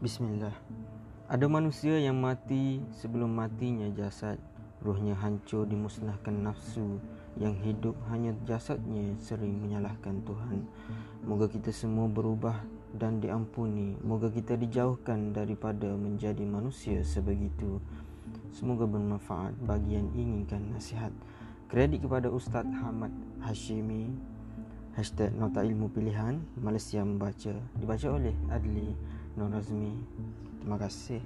Bismillah. Ada manusia yang mati sebelum matinya jasad. Ruhnya hancur dimusnahkan nafsu yang hidup hanya jasadnya sering menyalahkan Tuhan. Moga kita semua berubah dan diampuni. Moga kita dijauhkan daripada menjadi manusia sebegitu. Semoga bermanfaat bagi yang inginkan nasihat. Kredit kepada Ustaz Hamad Hashimi. Hashtag Nota Ilmu Pilihan Malaysia Membaca Dibaca oleh Adli Nur Azmi. Terima kasih.